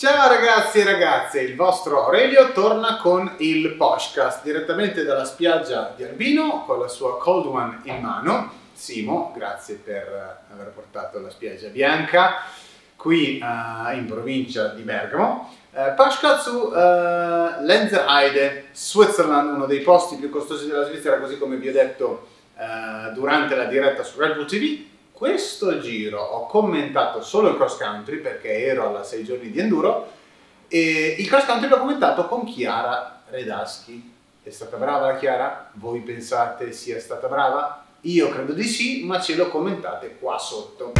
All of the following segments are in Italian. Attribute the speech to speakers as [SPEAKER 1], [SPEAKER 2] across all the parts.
[SPEAKER 1] Ciao ragazzi e ragazze, il vostro Aurelio torna con il podcast direttamente dalla spiaggia di Albino con la sua Cold One in mano. Simo, grazie per aver portato la spiaggia bianca qui uh, in provincia di Bergamo. Uh, podcast su uh, Lenzerheide, Switzerland, uno dei posti più costosi della Svizzera, così come vi ho detto uh, durante la diretta su Red Bull TV questo giro ho commentato solo il cross country perché ero alla 6 giorni di enduro e il cross country l'ho commentato con Chiara Redaschi. È stata brava la Chiara? Voi pensate sia stata brava? Io credo di sì, ma ce lo commentate qua sotto.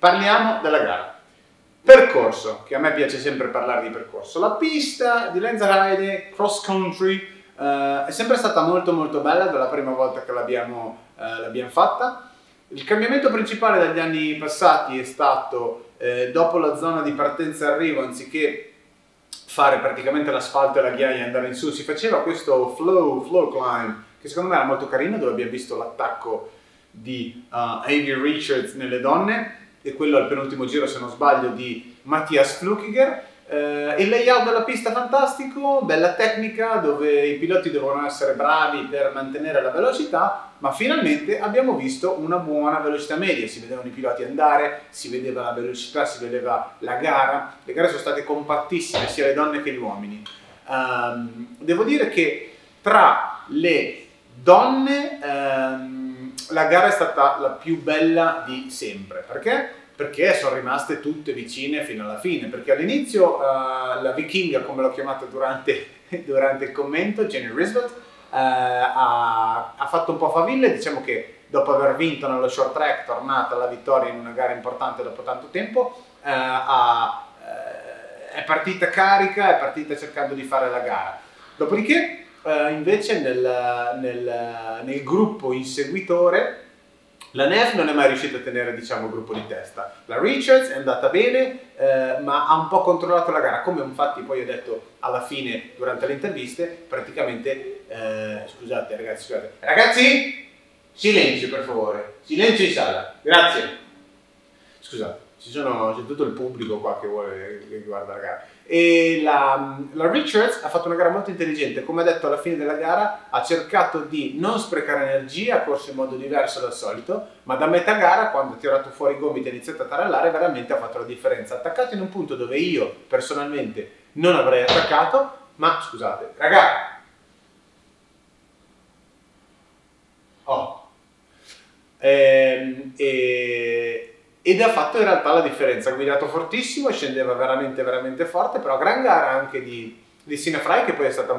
[SPEAKER 1] Parliamo della gara. Percorso, che a me piace sempre parlare di percorso. La pista di Lenzerheide Cross Country uh, è sempre stata molto molto bella dalla prima volta che l'abbiamo, uh, l'abbiamo fatta. Il cambiamento principale dagli anni passati è stato eh, dopo la zona di partenza e arrivo, anziché fare praticamente l'asfalto e la ghiaia e andare in su, si faceva questo flow, flow climb, che secondo me era molto carino, dove abbiamo visto l'attacco di uh, Avi Richards nelle donne e quello al penultimo giro se non sbaglio di Mattias Flukiger. Eh, il layout della pista fantastico, bella tecnica dove i piloti devono essere bravi per mantenere la velocità, ma finalmente abbiamo visto una buona velocità media, si vedevano i piloti andare, si vedeva la velocità, si vedeva la gara, le gare sono state compattissime sia le donne che gli uomini. Um, devo dire che tra le donne um, la gara è stata la più bella di sempre. Perché? Perché sono rimaste tutte vicine fino alla fine. Perché all'inizio uh, la vichinga, come l'ho chiamata durante, durante il commento, Jenny Risbeth, uh, ha, ha, fatto un po' faville. Diciamo che dopo aver vinto nello short track, tornata alla vittoria in una gara importante dopo tanto tempo, uh, ha, è partita carica, è partita cercando di fare la gara. Dopodiché Uh, invece nel, nel, nel, gruppo inseguitore la NEF non è mai riuscita a tenere diciamo, il gruppo di testa. La Richards è andata bene, eh, ma ha un po' controllato la gara, come infatti poi ho detto alla fine durante le interviste, praticamente, eh, scusate ragazzi, scusate, ragazzi, silenzio per favore, silenzio in sala, grazie. Scusate sono, c'è tutto il pubblico qua che vuole che guarda la gara. E la, la, Richards ha fatto una gara molto intelligente, come ha detto alla fine della gara, ha cercato di non sprecare energia, ha corso in modo diverso dal solito, ma da metà gara, quando ha tirato fuori i gomiti e ha iniziato a tarallare, veramente ha fatto la differenza. Attaccato in un punto dove io personalmente non avrei attaccato, ma scusate, ragazzi. Oh. Ehm, e ed ha fatto in realtà la differenza, ha guidato fortissimo, scendeva veramente veramente forte, però gran gara anche di, di Sinefry che poi è stata un